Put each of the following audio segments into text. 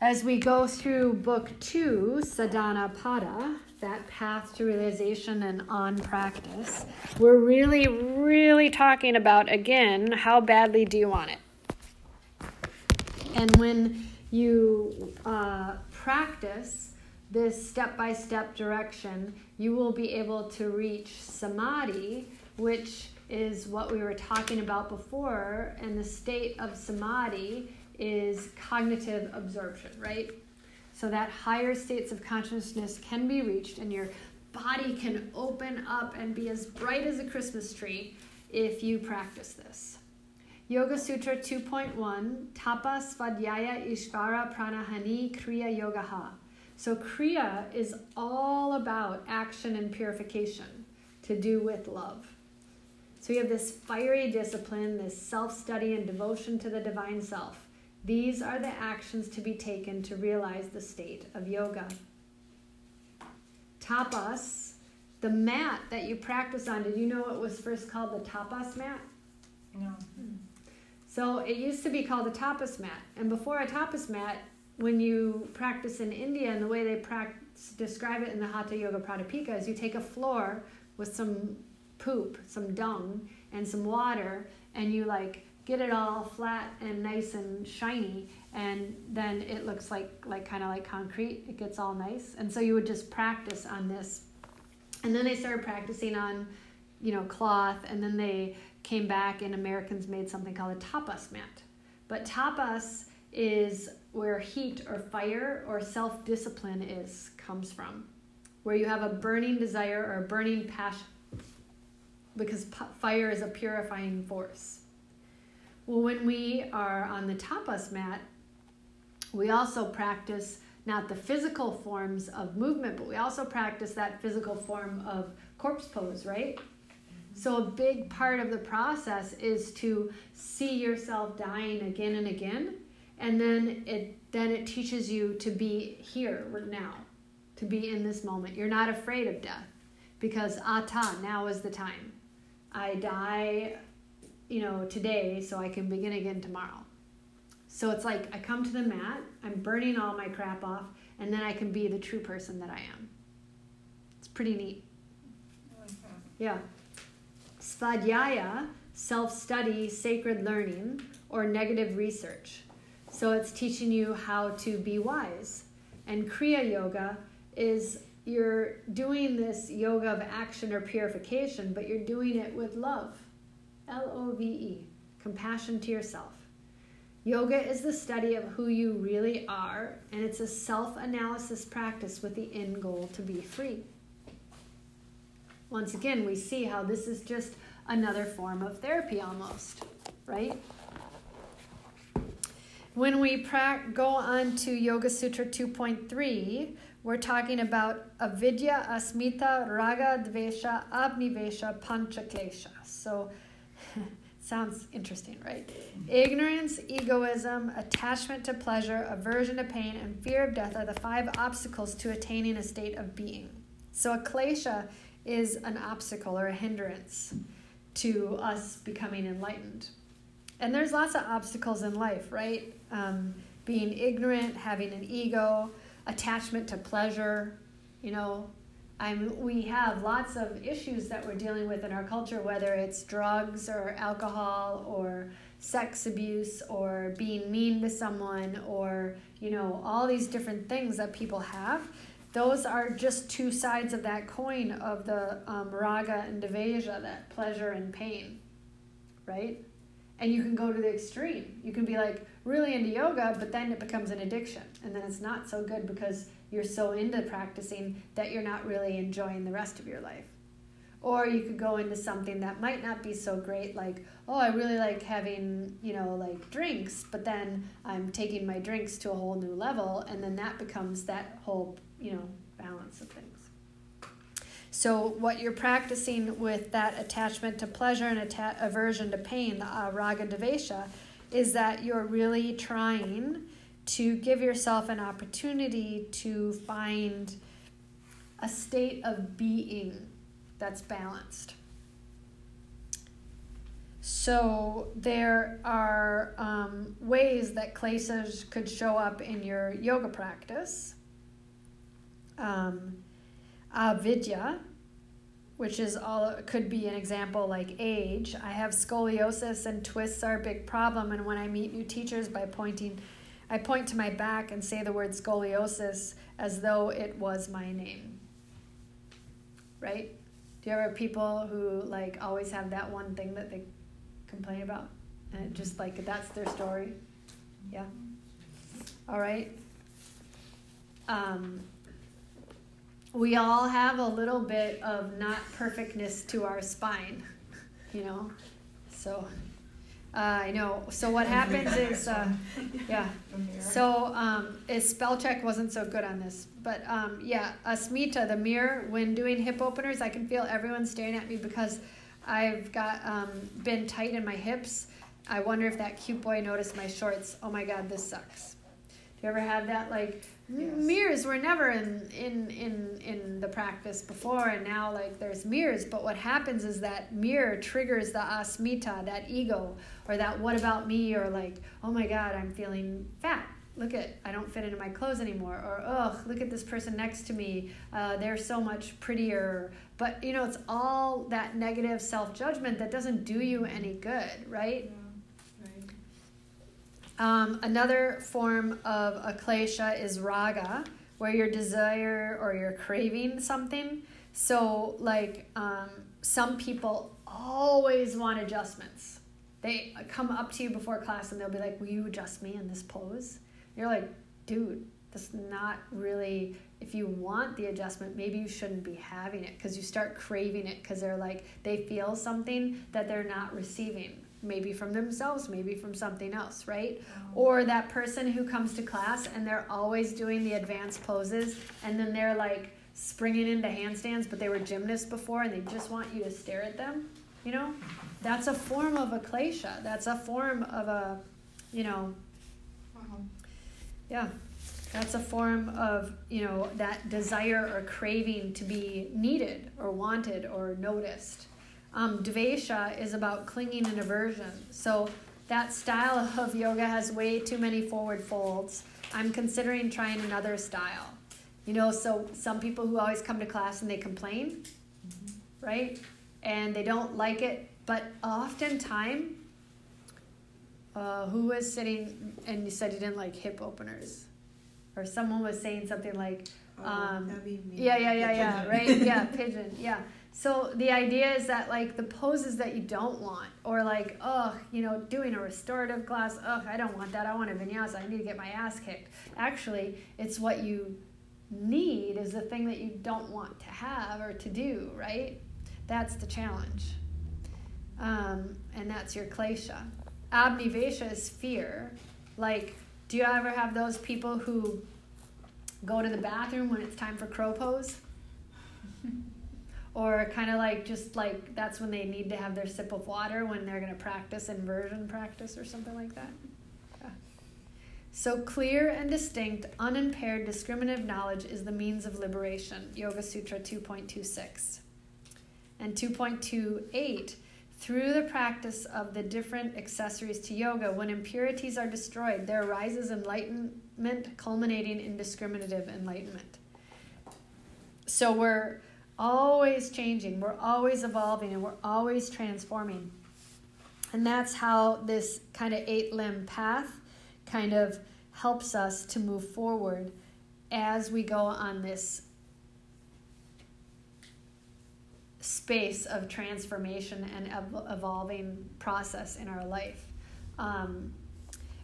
as we go through book two, Sadhana Pada, that path to realization and on practice, we're really, really talking about again how badly do you want it? And when you uh, practice this step by step direction, you will be able to reach samadhi, which is what we were talking about before. And the state of samadhi is cognitive absorption, right? So that higher states of consciousness can be reached, and your body can open up and be as bright as a Christmas tree if you practice this. Yoga Sutra 2.1 Tapa Svadhyaya Ishvara Pranahani Kriya Yogaha. So, Kriya is all about action and purification to do with love. So, you have this fiery discipline, this self study and devotion to the divine self. These are the actions to be taken to realize the state of yoga. Tapas, the mat that you practice on, did you know it was first called the tapas mat? No. So it used to be called a tapas mat. And before a tapas mat, when you practice in India and the way they practice, describe it in the Hatha Yoga Pradipika is you take a floor with some poop, some dung, and some water, and you like get it all flat and nice and shiny and then it looks like like kind of like concrete. It gets all nice. And so you would just practice on this. And then they started practicing on you know cloth and then they came back and americans made something called a tapas mat. But tapas is where heat or fire or self-discipline is comes from. Where you have a burning desire or a burning passion. Because fire is a purifying force well, when we are on the tapas mat, we also practice not the physical forms of movement, but we also practice that physical form of corpse pose, right? So, a big part of the process is to see yourself dying again and again, and then it then it teaches you to be here now, to be in this moment. You're not afraid of death because atha now is the time. I die you know, today so I can begin again tomorrow. So it's like I come to the mat, I'm burning all my crap off, and then I can be the true person that I am. It's pretty neat. yeah. Svadhyaya, self study, sacred learning, or negative research. So it's teaching you how to be wise. And Kriya Yoga is you're doing this yoga of action or purification, but you're doing it with love. L O V E, compassion to yourself. Yoga is the study of who you really are, and it's a self analysis practice with the end goal to be free. Once again, we see how this is just another form of therapy almost, right? When we pra- go on to Yoga Sutra 2.3, we're talking about avidya, asmita, raga, dvesha, abnivesha, panchaklesha. So Sounds interesting, right? Ignorance, egoism, attachment to pleasure, aversion to pain, and fear of death are the five obstacles to attaining a state of being. So, a klesha is an obstacle or a hindrance to us becoming enlightened. And there's lots of obstacles in life, right? Um, being ignorant, having an ego, attachment to pleasure, you know, I'm, we have lots of issues that we're dealing with in our culture, whether it's drugs or alcohol or sex abuse or being mean to someone or, you know, all these different things that people have. Those are just two sides of that coin of the um, raga and dvesha, that pleasure and pain, right? And you can go to the extreme. You can be like really into yoga, but then it becomes an addiction. And then it's not so good because you're so into practicing that you're not really enjoying the rest of your life. Or you could go into something that might not be so great, like, oh, I really like having, you know, like drinks, but then I'm taking my drinks to a whole new level, and then that becomes that whole, you know, balance of things. So, what you're practicing with that attachment to pleasure and atta- aversion to pain, the uh, raga dvesha, is that you're really trying to give yourself an opportunity to find a state of being that's balanced. So there are um, ways that kleshas could show up in your yoga practice. Um, avidya, which is all could be an example like age. I have scoliosis and twists are a big problem, and when I meet new teachers by pointing, I point to my back and say the word scoliosis as though it was my name. Right? Do you ever have people who like always have that one thing that they complain about. And just like that's their story. Yeah. All right. Um, we all have a little bit of not perfectness to our spine, you know. So I know. So what happens is, uh, yeah. So um, is spell check wasn't so good on this, but um, yeah, Asmita, the mirror. When doing hip openers, I can feel everyone staring at me because I've got um, been tight in my hips. I wonder if that cute boy noticed my shorts. Oh my God, this sucks. Do you ever have that? Like yes. mirrors were never in in in in the practice before, and now like there's mirrors. But what happens is that mirror triggers the asmita, that ego, or that what about me, or like oh my God, I'm feeling fat look at i don't fit into my clothes anymore or ugh look at this person next to me uh, they're so much prettier but you know it's all that negative self-judgment that doesn't do you any good right, yeah. Um, another form of a klesha is raga where your desire or you're craving something. So like um, some people always want adjustments. They come up to you before class and they'll be like will you adjust me in this pose? You're like, dude, that's not really if you want the adjustment maybe you shouldn't be having it because you start craving it because they're like they feel something that they're not receiving maybe from themselves maybe from something else right oh. or that person who comes to class and they're always doing the advanced poses and then they're like springing into handstands but they were gymnasts before and they just want you to stare at them you know that's a form of a klesha that's a form of a you know yeah. That's a form of, you know, that desire or craving to be needed or wanted or noticed. Um, Dvesha is about clinging and aversion. So that style of yoga has way too many forward folds. I'm considering trying another style. You know, so some people who always come to class and they complain, mm-hmm. right? And they don't like it, but oftentimes uh, who was sitting and you said you didn't like hip openers, or someone was saying something like, oh, um, yeah, yeah, yeah, yeah, right, yeah, pigeon, yeah. So the idea is that like the poses that you don't want, or like, oh, you know, doing a restorative class, oh, I don't want that. I want a vinyasa. I need to get my ass kicked. Actually, it's what you need is the thing that you don't want to have or to do, right? That's the challenge. Um, and that's your klesha abnivesha is fear. Like, do you ever have those people who go to the bathroom when it's time for crow pose? Or kind of like just like that's when they need to have their sip of water when they're going to practice inversion practice or something like that. Yeah. So clear and distinct, unimpaired discriminative knowledge is the means of liberation. Yoga Sutra 2.26. And 2.28 through the practice of the different accessories to yoga, when impurities are destroyed, there arises enlightenment culminating in discriminative enlightenment. So we're always changing, we're always evolving, and we're always transforming. And that's how this kind of eight limb path kind of helps us to move forward as we go on this space of transformation and evolving process in our life. Um,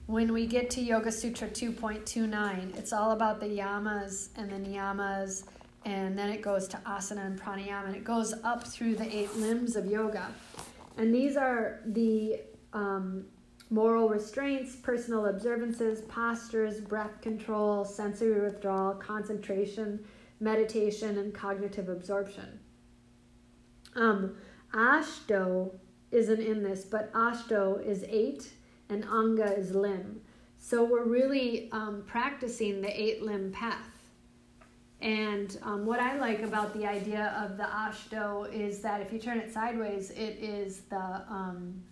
when we get to Yoga Sutra 2.29, it's all about the yamas and the niyamas, and then it goes to asana and pranayama, and it goes up through the eight limbs of yoga. And these are the um, moral restraints, personal observances, postures, breath control, sensory withdrawal, concentration, meditation, and cognitive absorption. Um, Ashto isn't in this, but Ashto is eight and Anga is limb. So we're really um, practicing the eight limb path. And um, what I like about the idea of the Ashto is that if you turn it sideways, it is the um,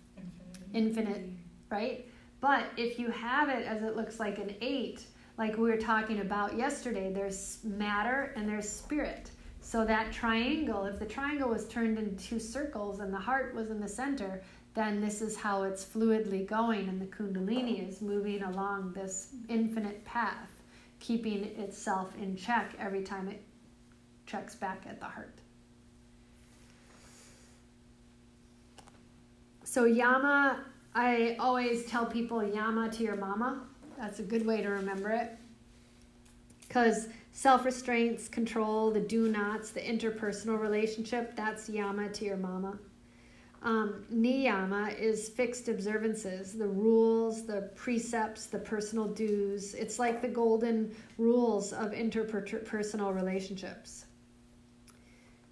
infinite, right? But if you have it as it looks like an eight, like we were talking about yesterday, there's matter and there's spirit. So that triangle, if the triangle was turned into two circles and the heart was in the center, then this is how it's fluidly going, and the Kundalini is moving along this infinite path, keeping itself in check every time it checks back at the heart. So, Yama, I always tell people Yama to your mama. That's a good way to remember it. Because self restraints, control, the do nots, the interpersonal relationship, that's Yama to your mama. Um, niyama is fixed observances, the rules, the precepts, the personal dues. It's like the golden rules of interpersonal relationships.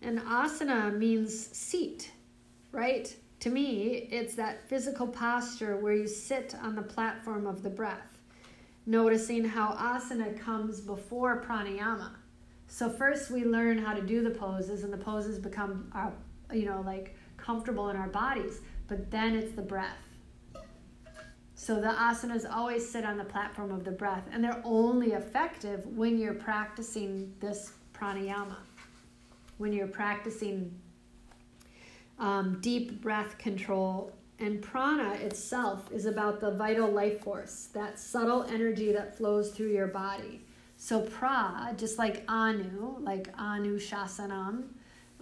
And asana means seat, right? To me, it's that physical posture where you sit on the platform of the breath, noticing how asana comes before pranayama. So first we learn how to do the poses, and the poses become, uh, you know, like comfortable in our bodies, but then it's the breath. So the asanas always sit on the platform of the breath, and they're only effective when you're practicing this pranayama, when you're practicing um, deep breath control. And prana itself is about the vital life force, that subtle energy that flows through your body. So pra, just like anu, like anu shasanam,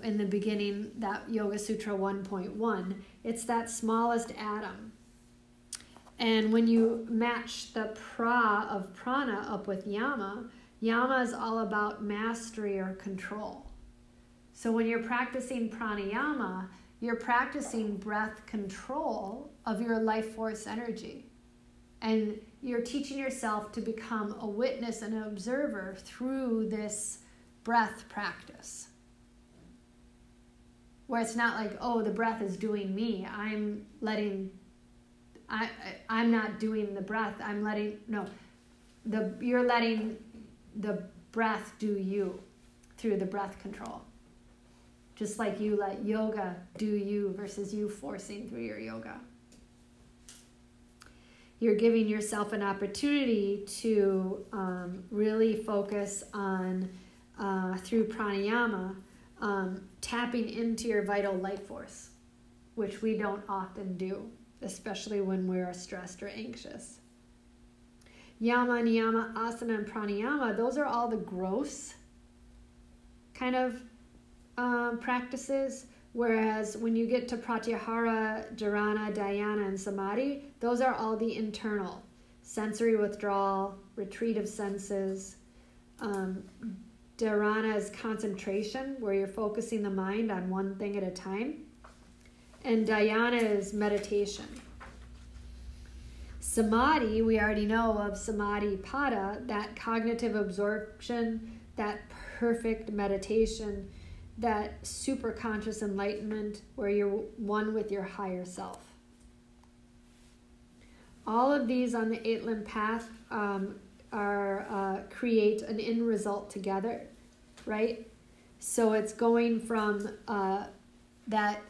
in the beginning, that Yoga Sutra 1.1, it's that smallest atom. And when you match the pra of prana up with yama, yama is all about mastery or control. So when you're practicing pranayama, you're practicing breath control of your life force energy. And you're teaching yourself to become a witness and an observer through this breath practice where it's not like oh the breath is doing me. I'm letting i i'm not doing the breath. I'm letting no. The you're letting the breath do you through the breath control. Just like you let yoga do you versus you forcing through your yoga. You're giving yourself an opportunity to um, really focus on uh, through pranayama um, tapping into your vital life force, which we don't often do, especially when we're stressed or anxious. Yama, niyama, asana, and pranayama, those are all the gross kind of um, practices. Whereas when you get to pratyahara, dharana, dhyana, and samadhi, those are all the internal sensory withdrawal, retreat of senses, um, Dharana is concentration, where you're focusing the mind on one thing at a time. And dhyana is meditation. Samadhi, we already know of samadhi pada, that cognitive absorption, that perfect meditation, that super conscious enlightenment where you're one with your higher self. All of these on the eight limb path um, are uh, create an end result together, right? So it's going from uh, that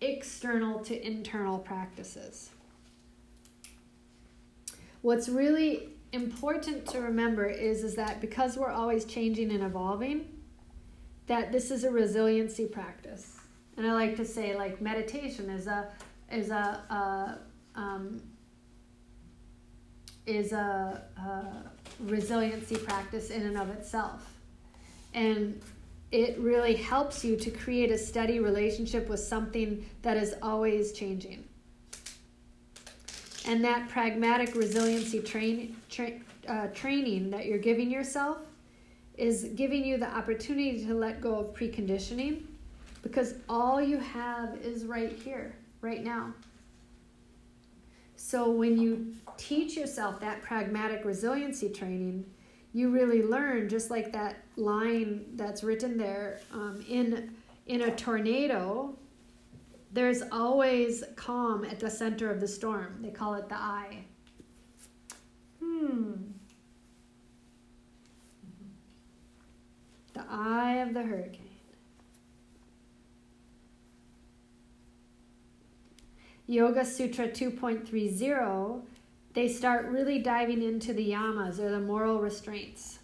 external to internal practices. What's really important to remember is, is that because we're always changing and evolving, that this is a resiliency practice. And I like to say like meditation is a is a, a um, is a, a resiliency practice in and of itself. And it really helps you to create a steady relationship with something that is always changing. And that pragmatic resiliency train, tra- uh, training that you're giving yourself is giving you the opportunity to let go of preconditioning because all you have is right here, right now. So when you teach yourself that pragmatic resiliency training, you really learn just like that line that's written there um, in in a tornado there's always calm at the center of the storm. They call it the eye. Hmm. The eye of the hurricane. Yoga Sutra 2.30, they start really diving into the yamas or the moral restraints.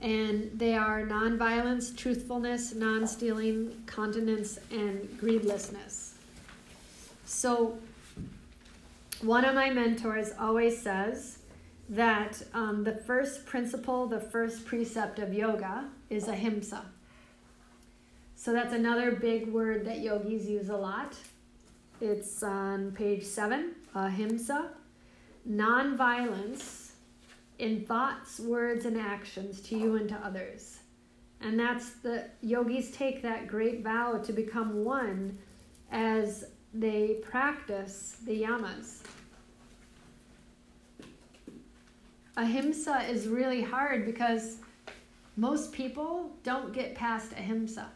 And they are nonviolence, truthfulness, non stealing, continence, and greedlessness. So, one of my mentors always says that um, the first principle, the first precept of yoga is ahimsa. So, that's another big word that yogis use a lot. It's on page seven, ahimsa. Nonviolence in thoughts, words, and actions to you and to others. And that's the yogis take that great vow to become one as they practice the yamas. Ahimsa is really hard because most people don't get past ahimsa.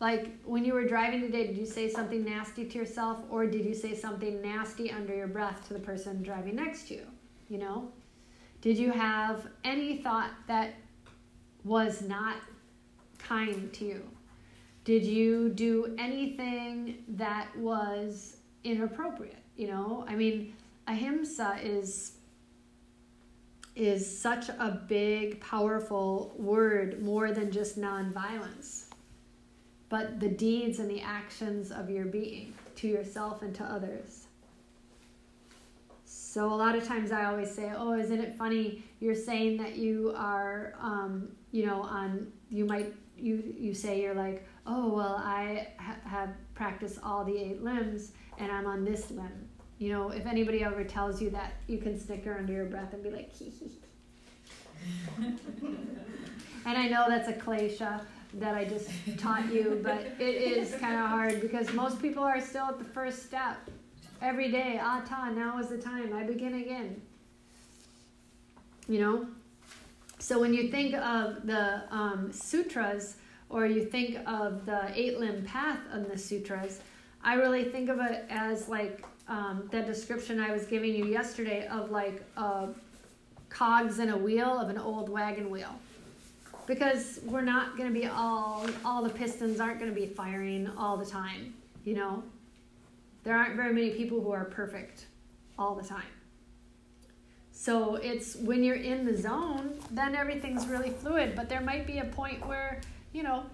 Like when you were driving today, did you say something nasty to yourself or did you say something nasty under your breath to the person driving next to you? You know? Did you have any thought that was not kind to you? Did you do anything that was inappropriate? You know, I mean, ahimsa is is such a big, powerful word, more than just nonviolence, but the deeds and the actions of your being to yourself and to others. So a lot of times I always say, "Oh, isn't it funny? You're saying that you are, um, you know, on you might you you say you're like, oh well, I ha- have practiced all the eight limbs and I'm on this limb. You know, if anybody ever tells you that, you can snicker under your breath and be like, hee hee. and I know that's a klesha that I just taught you, but it is kind of hard because most people are still at the first step. Every day, atha, now is the time. I begin again. You know? So when you think of the um, sutras, or you think of the eight limb path in the sutras, I really think of it as like um, the description I was giving you yesterday of like uh, cogs in a wheel of an old wagon wheel. Because we're not going to be all, all the pistons aren't going to be firing all the time, you know? There aren't very many people who are perfect all the time. So it's when you're in the zone, then everything's really fluid. But there might be a point where, you know,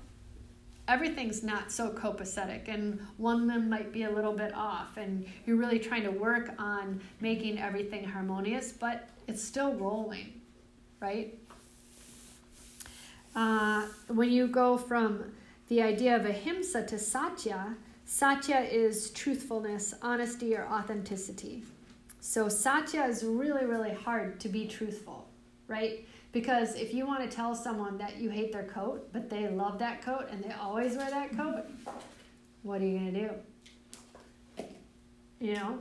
everything's not so copacetic and one limb might be a little bit off and you're really trying to work on making everything harmonious, but it's still rolling, right? Uh, when you go from the idea of ahimsa to satya, satya is truthfulness, honesty, or authenticity. So satya is really, really hard to be truthful, right? Because if you want to tell someone that you hate their coat, but they love that coat and they always wear that coat, what are you going to do? You know?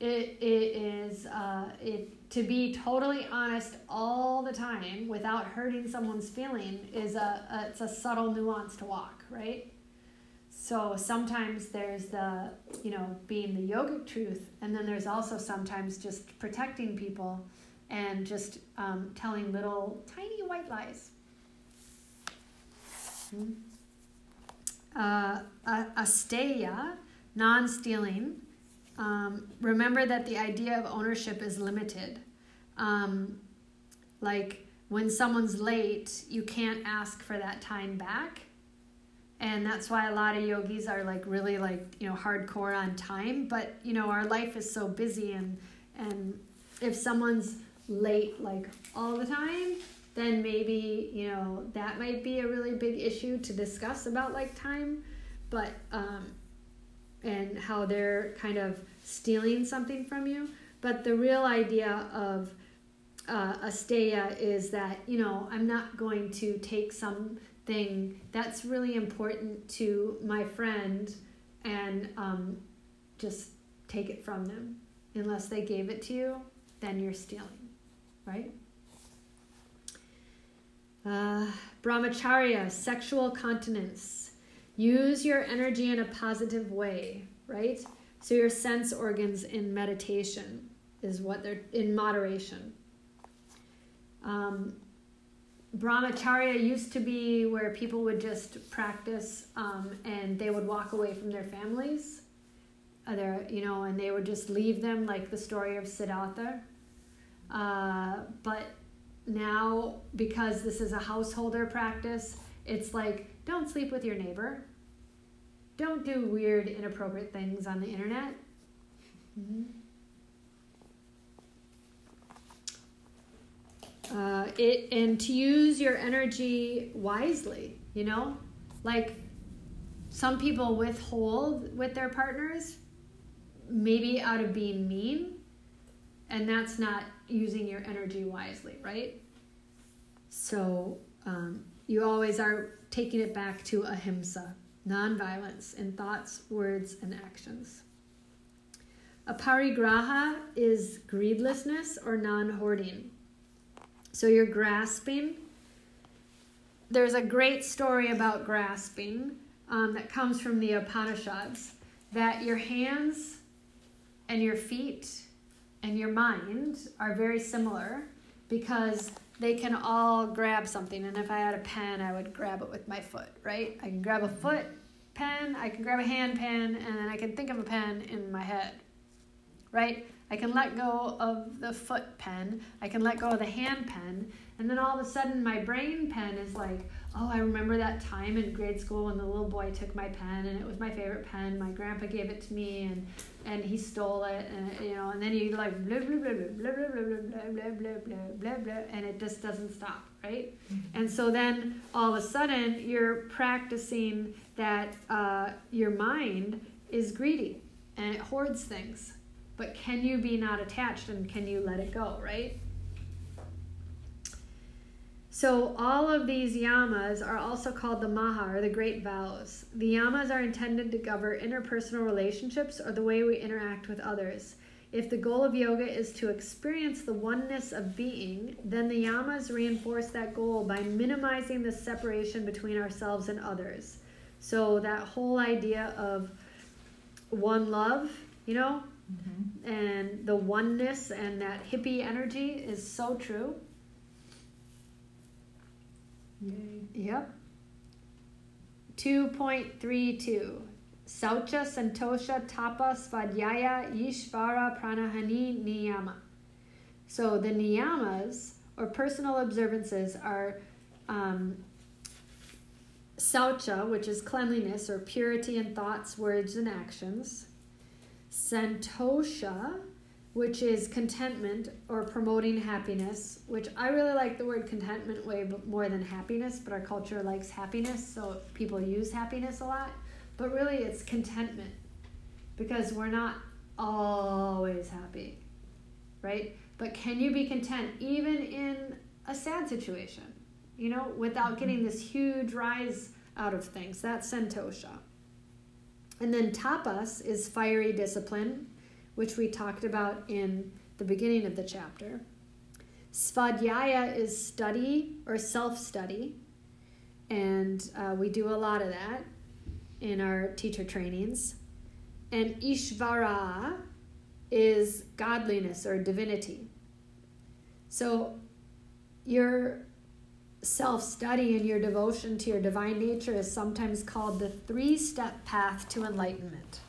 It, it is uh, it to be totally honest all the time without hurting someone's feeling is a, a it's a subtle nuance to walk right so sometimes there's the, you know, being the yogic truth, and then there's also sometimes just protecting people and just um, telling little tiny white lies. Hmm. Uh, asteya, non stealing. Um, remember that the idea of ownership is limited. Um, like when someone's late, you can't ask for that time back. And that's why a lot of yogis are like really like you know hardcore on time. But you know our life is so busy and and if someone's late like all the time then maybe you know that might be a really big issue to discuss about like time. But um and how they're kind of stealing something from you but the real idea of uh, asteya is that you know i'm not going to take something that's really important to my friend and um, just take it from them. Unless they gave it to you, then you're stealing, right? Uh, brahmacharya, sexual continence. Use your energy in a positive way, right? So your sense organs in meditation is what they're in moderation. Um, brahmacharya used to be where people would just practice um, and they would walk away from their families. Uh, their, you know, and they would just leave them like the story of Siddhartha. Uh, but now, because this is a householder practice, it's like don't sleep with your neighbor. Don't do weird, inappropriate things on the internet. Mm-hmm. Uh, it and to use your energy wisely you know like some people withhold with their partners maybe out of being mean and that's not using your energy wisely right so um, you always are taking it back to ahimsa nonviolence in thoughts words and actions aparigraha is greedlessness or non-hoarding so you're grasping. There's a great story about grasping um, that comes from the Upanishads that your hands and your feet and your mind are very similar because they can all grab something. And if I had a pen, I would grab it with my foot, right? I can grab a foot pen, I can grab a hand pen, and then I can think of a pen in my head, right? I can let go of the foot pen. I can let go of the hand pen. And then all of a sudden, my brain pen is like, oh, I remember that time in grade school when the little boy took my pen and it was my favorite pen. My grandpa gave it to me and, and he stole it. And, you know, and then you like blah, blah, blah, blah, blah, blah, blah, blah, blah, blah, blah, blah, and it just doesn't stop, right? Mm-hmm. And so then all of a sudden, you're practicing that uh, your mind is greedy and it hoards things but can you be not attached and can you let it go, right? So, all of these yamas are also called the maha, or the great vows. The yamas are intended to govern interpersonal relationships or the way we interact with others. If the goal of yoga is to experience the oneness of being, then the yamas reinforce that goal by minimizing the separation between ourselves and others. So, that whole idea of one love, you know, Mm-hmm. And the oneness and that hippie energy is so true. Yay. Yep. 2.32 Saucha Santosha Tapa Svadhyaya Ishvara Pranahani Niyama. So the niyamas or personal observances are um, saucha, which is cleanliness or purity in thoughts, words, and actions. Santosha, which is contentment or promoting happiness, which I really like the word contentment way more than happiness, but our culture likes happiness, so people use happiness a lot. But really, it's contentment because we're not always happy, right? But can you be content even in a sad situation, you know, without getting mm-hmm. this huge rise out of things? That's santosha. And then tapas is fiery discipline, which we talked about in the beginning of the chapter. Svadhyaya is study or self study, and uh, we do a lot of that in our teacher trainings. And Ishvara is godliness or divinity. So your self study and your devotion to your divine nature is sometimes called the three step path to enlightenment.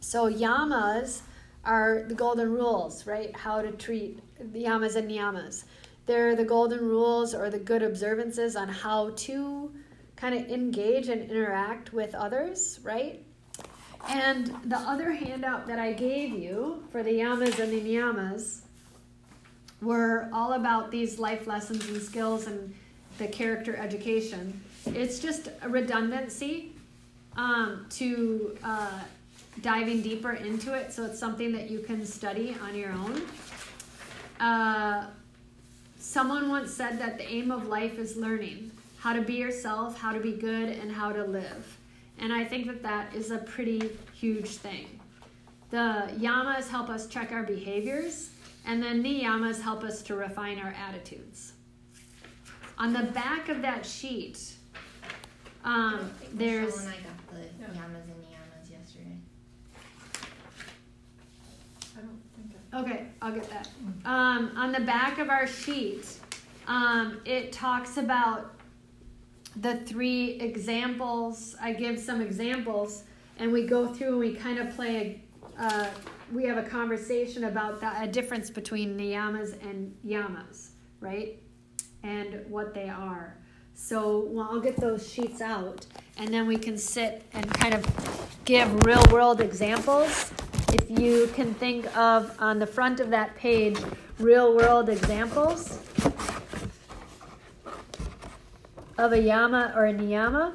So, yamas are the golden rules, right? How to treat the yamas and niyamas. They're the golden rules or the good observances on how to kind of engage and interact with others, right? And the other handout that I gave you for the yamas and the niyamas were all about these life lessons and skills and the character education. It's just a redundancy um, to uh, diving deeper into it, so it's something that you can study on your own. Uh, someone once said that the aim of life is learning how to be yourself, how to be good, and how to live. And I think that that is a pretty huge thing. The yamas help us check our behaviors and then niyamas help us to refine our attitudes. On the back of that sheet, um, there's. Michelle and I got the yeah. yamas and niyamas yesterday. I don't think I... Okay, I'll get that. Um, on the back of our sheet, um, it talks about the three examples. I give some examples, and we go through and we kind of play. A, uh, we have a conversation about the, a difference between niyamas and yamas, right? And what they are. So well, I'll get those sheets out, and then we can sit and kind of give real world examples. If you can think of on the front of that page, real world examples of a yama or a niyama.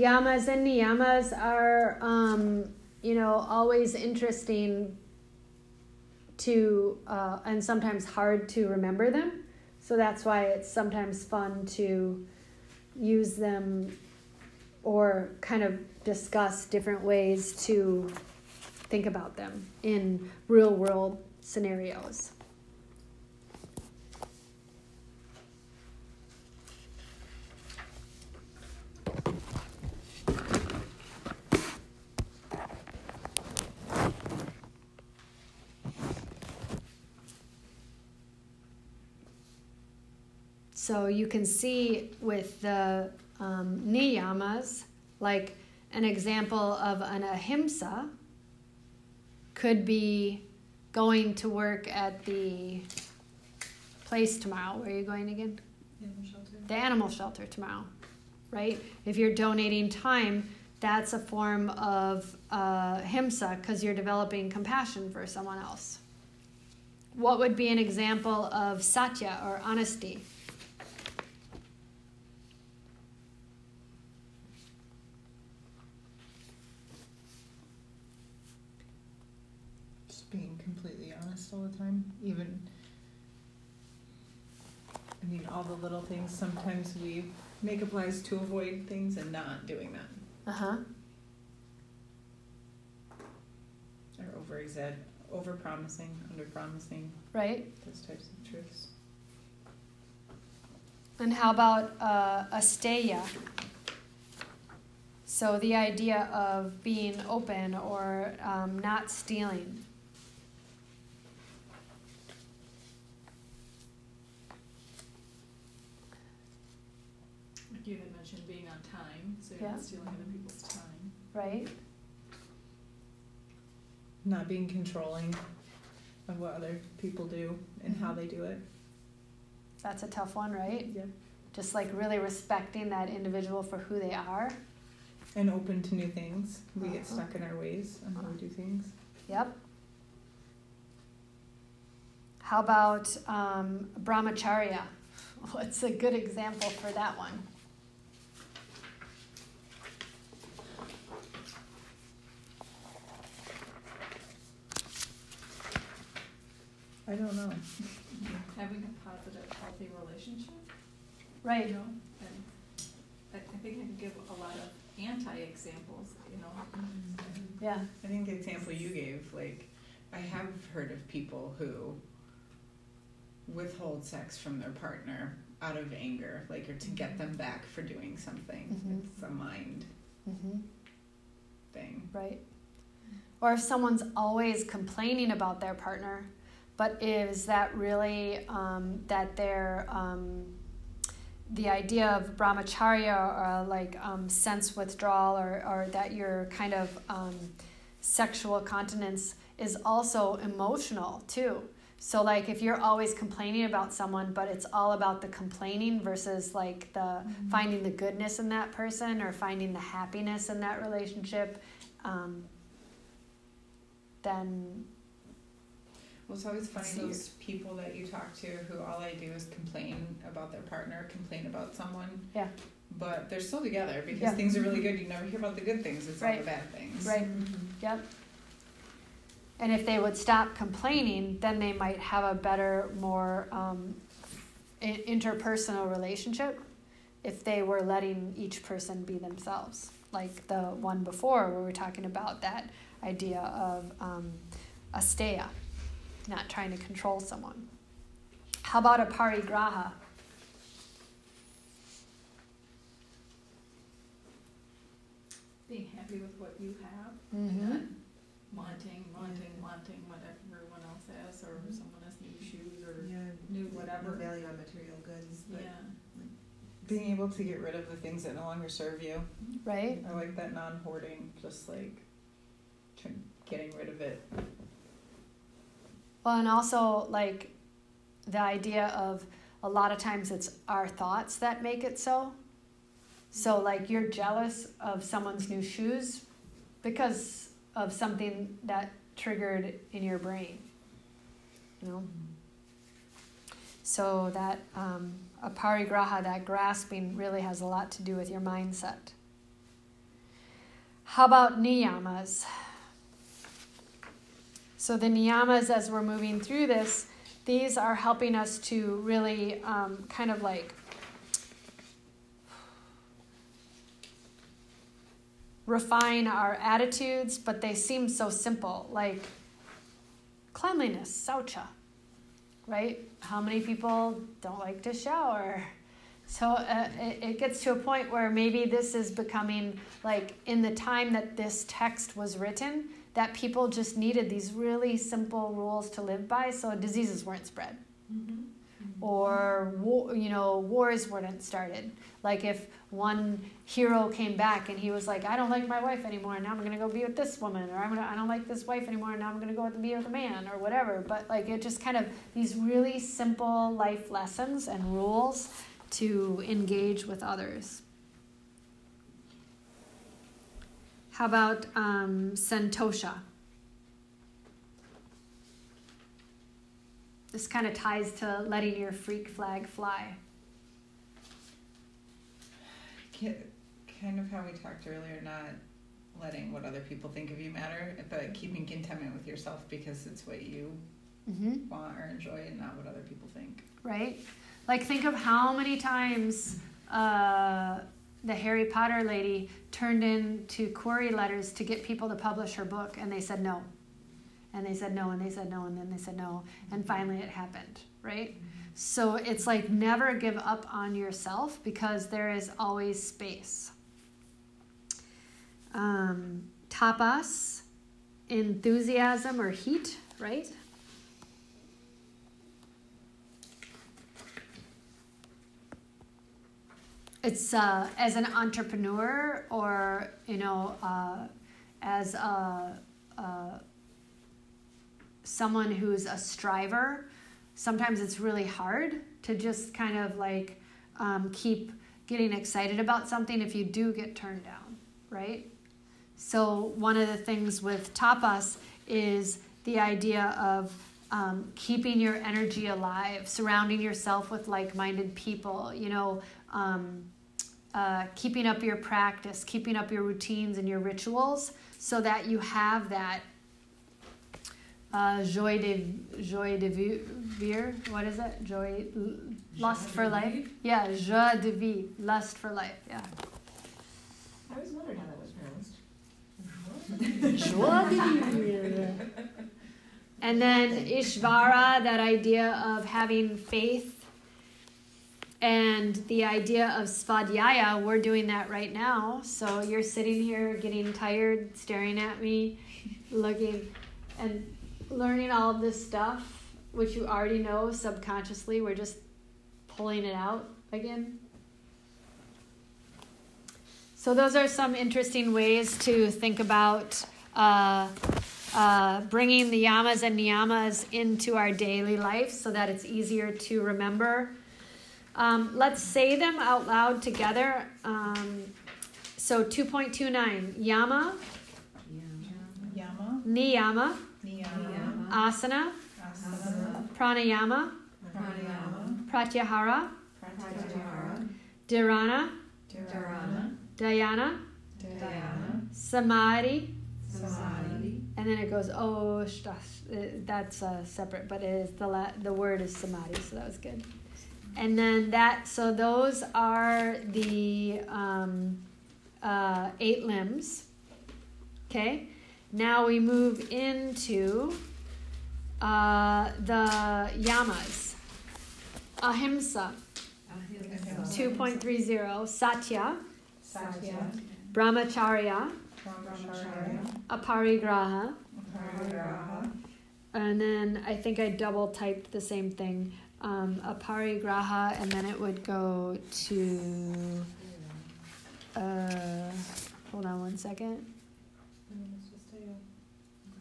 Yamas and niyamas are, um, you know, always interesting to, uh, and sometimes hard to remember them. So that's why it's sometimes fun to use them or kind of discuss different ways to think about them in real world scenarios. So you can see with the um, niyamas, like an example of an ahimsa could be going to work at the place tomorrow. Where are you going again? Animal shelter. The animal shelter tomorrow, right? If you're donating time, that's a form of uh, himsa because you're developing compassion for someone else. What would be an example of satya or honesty? all the time, even. I mean, all the little things. Sometimes we make up lies to avoid things and not doing that. Uh huh. Or over exed, over promising, under promising. Right. Those types of truths. And how about uh, asteya? So the idea of being open or um, not stealing. you had mentioned being on time, so you're Yeah. not stealing other people's time. right? Not being controlling of what other people do and how they do it. That's a tough one, right? Yeah. Just like really respecting that individual for who they are. And open to new things. We get Uh-huh. stuck in our ways on how we do things. Yep. How about um, brahmacharya? What's a good example for that one? I don't know. having a positive, healthy relationship, you Right. know, and I, I think I can give a lot of anti-examples, you know. Yeah. I think the example you gave, like, I have heard of people who withhold sex from their partner out of anger, like, or to get them back for doing something. Mhm. It's a mind Mm-hmm. thing. Right. Or if someone's always complaining about their partner, but is that really um, that they're um, the idea of brahmacharya or like um, sense withdrawal or, or that your kind of um, sexual continence is also emotional too. So like if you're always complaining about someone, but it's all about the complaining versus like the finding the goodness in that person or finding the happiness in that relationship, um, then Well, it's always funny See. those people that you talk to who all I do is complain about their partner, complain about someone. Yeah. But they're still together because Yeah. things are really good. You never hear about the good things. It's all the bad things. right, yep. And if they would stop complaining, then they might have a better, more um, interpersonal relationship if they were letting each person be themselves, like the one before, where we're talking about that idea of um, asteya, not trying to control someone. How about aparigraha? Being happy with what you have, Mm-hmm. not wanting, wanting, wanting what everyone else has, or someone has new shoes, or Yeah, new No whatever. value on material goods, but Yeah, being able to get rid of the things that no longer serve you. Right? I like that non-hoarding, just like getting rid of it. Well, and also like the idea of a lot of times it's our thoughts that make it so. So, like, you're jealous of someone's new shoes because of something that triggered in your brain. You know? So, that um, aparigraha, that grasping, really has a lot to do with your mindset. How about niyamas? So, the niyamas, as we're moving through this, these are helping us to really um, kind of like refine our attitudes, but they seem so simple, like cleanliness, saucha, right? How many people don't like to shower? So uh, it, it gets to a point where maybe this is becoming like in the time that this text was written, that people just needed these really simple rules to live by so diseases weren't spread. Mm-hmm. Or war, you know wars weren't started. Like if one hero came back and he was like i don't like my wife anymore and now i'm going to go be with this woman or I'm gonna, i don't like this wife anymore and now i'm going to go be with a man or whatever. But like it just kind of these really simple life lessons and rules to engage with others how about um, santosha this kind of ties to letting your freak flag fly Kind of how we talked earlier, not letting what other people think of you matter, but keeping contentment with yourself because it's what you mm-hmm. want or enjoy and not what other people think. right? Like, think of how many times uh, the Harry Potter lady turned in to query letters to get people to publish her book, and they said no. And they said no, and they said no, and then they said no, and finally it happened, right? So it's like never give up on yourself because there is always space. Um, tapas, enthusiasm or heat, right? It's uh, as an entrepreneur or you know uh, as a, a, someone who's a striver sometimes it's really hard to just kind of like um, keep getting excited about something if you do get turned down right? So one of the things with tapas is the idea of um, keeping your energy alive surrounding yourself with like-minded people you know um, uh, keeping up your practice, keeping up your routines and your rituals, so that you have that uh, joy de joy de vivre. What is it? Joy, lust for life. Yeah, joie de vivre, lust for life. Yeah. I always wondered how that was pronounced. Joie de vivre. And then Ishvara, that idea of having faith and the idea of svadhyaya, we're doing that right now. So you're sitting here getting tired, staring at me, looking and learning all of this stuff, which you already know subconsciously. We're just pulling it out again. So, those are some interesting ways to think about uh, uh, bringing the yamas and niyamas into our daily life so that it's easier to remember. Um, let's say them out loud together. Um, so 2.29 Yama, Yama, Niyama, Niyama, Asana, Asana, Pranayama, Pranayama, Pratyahara, Pratyahara, Dharana, Dharana, Dhyana, Dhyana, Samadhi, Samadhi, and then it goes oh. Uh, That's uh, separate, but it is the la- the word is samadhi, so that was good. And then that, so those are the um, uh, eight limbs. Okay, now we move into uh, the yamas. Ahimsa, Ahimsa. 2.30, Satya, Satya. Brahmacharya, Brahmacharya, Aparigraha, and then I think I double typed the same thing. Um, aparigraha, and then it would go to. Uh, hold on one second.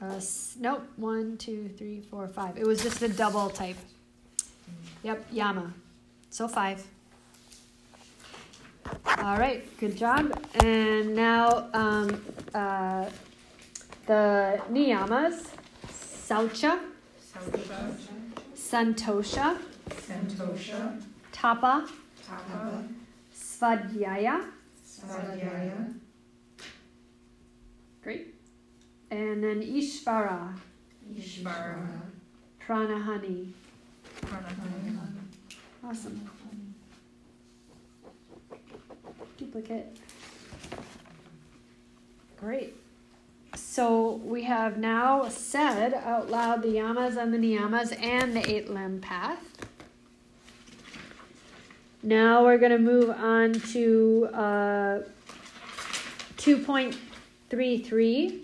Uh, s- nope, one, two, three, four, five. It was just a double type. Yep, Yama. So five. All right, good job. And now um, uh, the niyamas Saucha, Saucha, Santosha, Santosha, Tapa, Tapa, Svadhyaya. Svadhyaya, Great. And then Ishvara, Ishvara, Pranahani. Pranahani, Awesome. Duplicate. Great. So we have now said out loud the yamas and the niyamas and the eight limb path. Now we're going to move on to uh, 2.33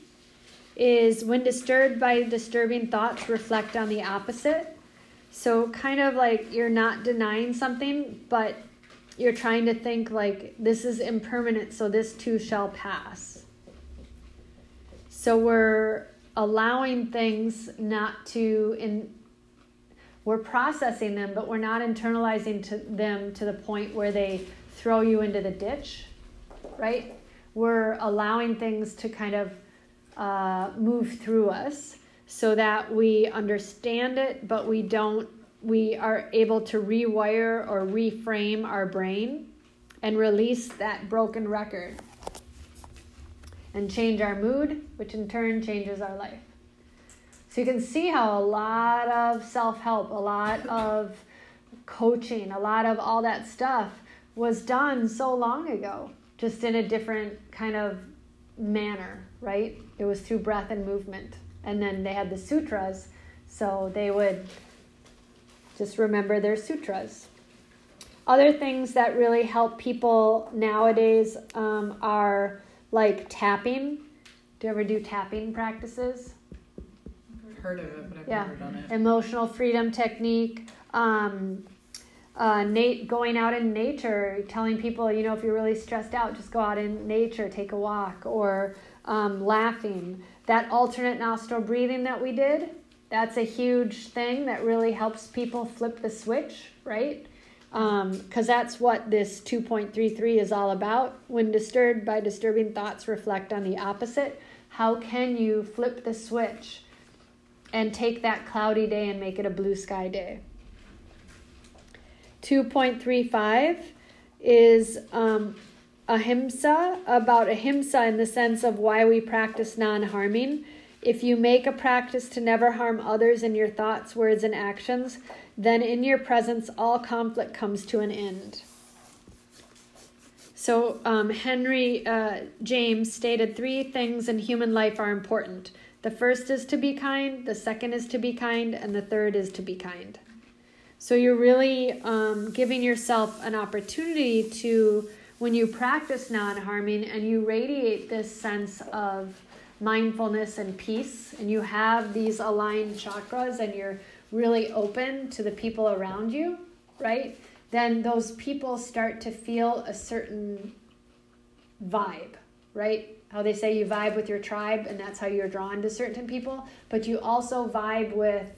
is when disturbed by disturbing thoughts, reflect on the opposite. So, kind of like you're not denying something, but you're trying to think like this is impermanent, so this too shall pass. So, we're allowing things not to, in, we're processing them, but we're not internalizing to them to the point where they throw you into the ditch, right? We're allowing things to kind of uh, move through us so that we understand it, but we don't, we are able to rewire or reframe our brain and release that broken record and change our mood, which in turn changes our life. So you can see how a lot of self help, a lot of coaching, a lot of all that stuff was done so long ago, just in a different kind of manner, right? It was through breath and movement. And then they had the sutras, so they would just remember their sutras. Other things that really help people nowadays um, are like tapping. Do you ever do tapping practices? Heard of it, but I've Yeah. never done it. Emotional freedom technique. Um, uh, Nate going out in nature, telling people, you know, if you're really stressed out, just go out in nature, take a walk, or um, laughing. That alternate nostril breathing that we did, that's a huge thing that really helps people flip the switch, right? Because that's what this 2.33 is all about. When disturbed by disturbing thoughts, reflect on the opposite. How can you flip the switch and take that cloudy day and make it a blue sky day? 2.35 is um, ahimsa, about ahimsa in the sense of why we practice non harming. If you make a practice to never harm others in your thoughts, words, and actions, then in your presence all conflict comes to an end. So, um, Henry uh, James stated three things in human life are important. The first is to be kind, the second is to be kind, and the third is to be kind. So, you're really um, giving yourself an opportunity to, when you practice non harming and you radiate this sense of mindfulness and peace, and you have these aligned chakras and you're really open to the people around you, right? Then those people start to feel a certain vibe, right? How they say you vibe with your tribe, and that's how you're drawn to certain people, but you also vibe with,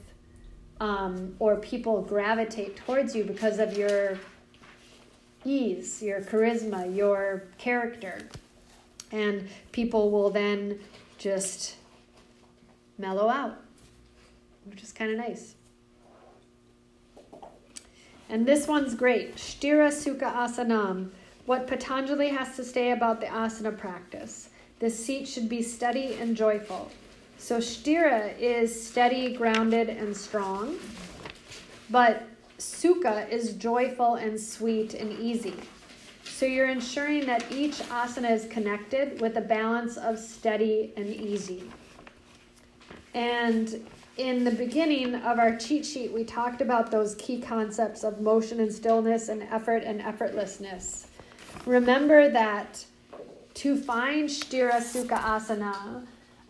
um, or people gravitate towards you because of your ease, your charisma, your character. And people will then just mellow out, which is kind of nice. And this one's great. Sthira Sukha Asanam. What Patanjali has to say about the asana practice. The seat should be steady and joyful. So Sthira is steady, grounded, and strong. But sukha is joyful and sweet and easy. So you're ensuring that each asana is connected with a balance of steady and easy. And in the beginning of our cheat sheet, we talked about those key concepts of motion and stillness and effort and effortlessness. Remember that to find Sthira Sukha Asana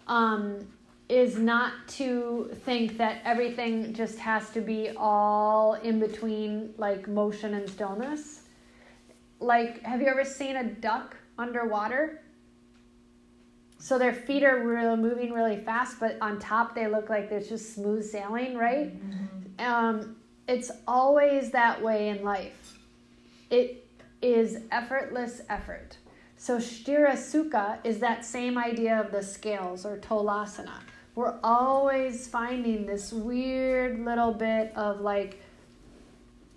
um, is not to think that everything just has to be all in between like motion and stillness. Like, have you ever seen a duck underwater? So their feet are really moving really fast, but on top they look like there's just smooth sailing, right? Um, it's always that way in life. It is effortless effort. So Sthira is that same idea of the scales or Tolasana. We're always finding this weird little bit of like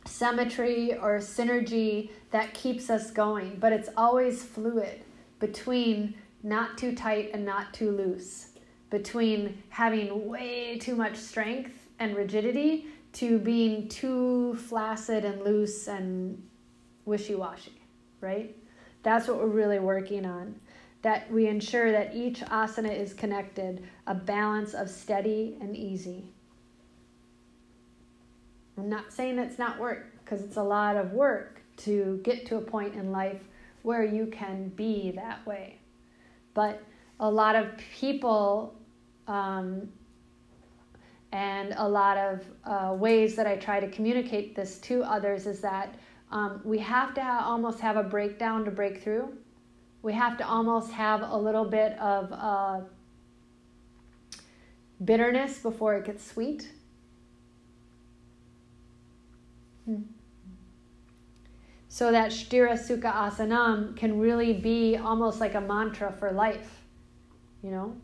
symmetry or synergy that keeps us going, but it's always fluid between not too tight and not too loose, between having way too much strength and rigidity to being too flaccid and loose and wishy washy, right? That's what we're really working on. That we ensure that each asana is connected, a balance of steady and easy. I'm not saying it's not work, because it's a lot of work to get to a point in life where you can be that way. But a lot of people um, and a lot of uh, ways that I try to communicate this to others is that um, we have to ha- almost have a breakdown to break through. We have to almost have a little bit of uh, bitterness before it gets sweet. Hmm. So that Sthira Sukha Asanam can really be almost like a mantra for life, you know?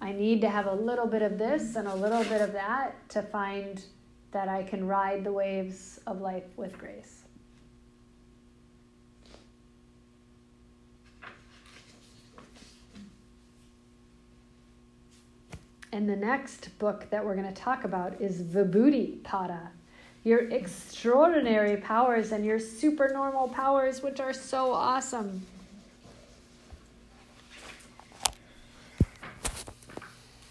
I need to have a little bit of this and a little bit of that to find that I can ride the waves of life with grace. And the next book that we're going to talk about is Vibhuti Pada, your extraordinary powers and your supernormal powers, which are so awesome.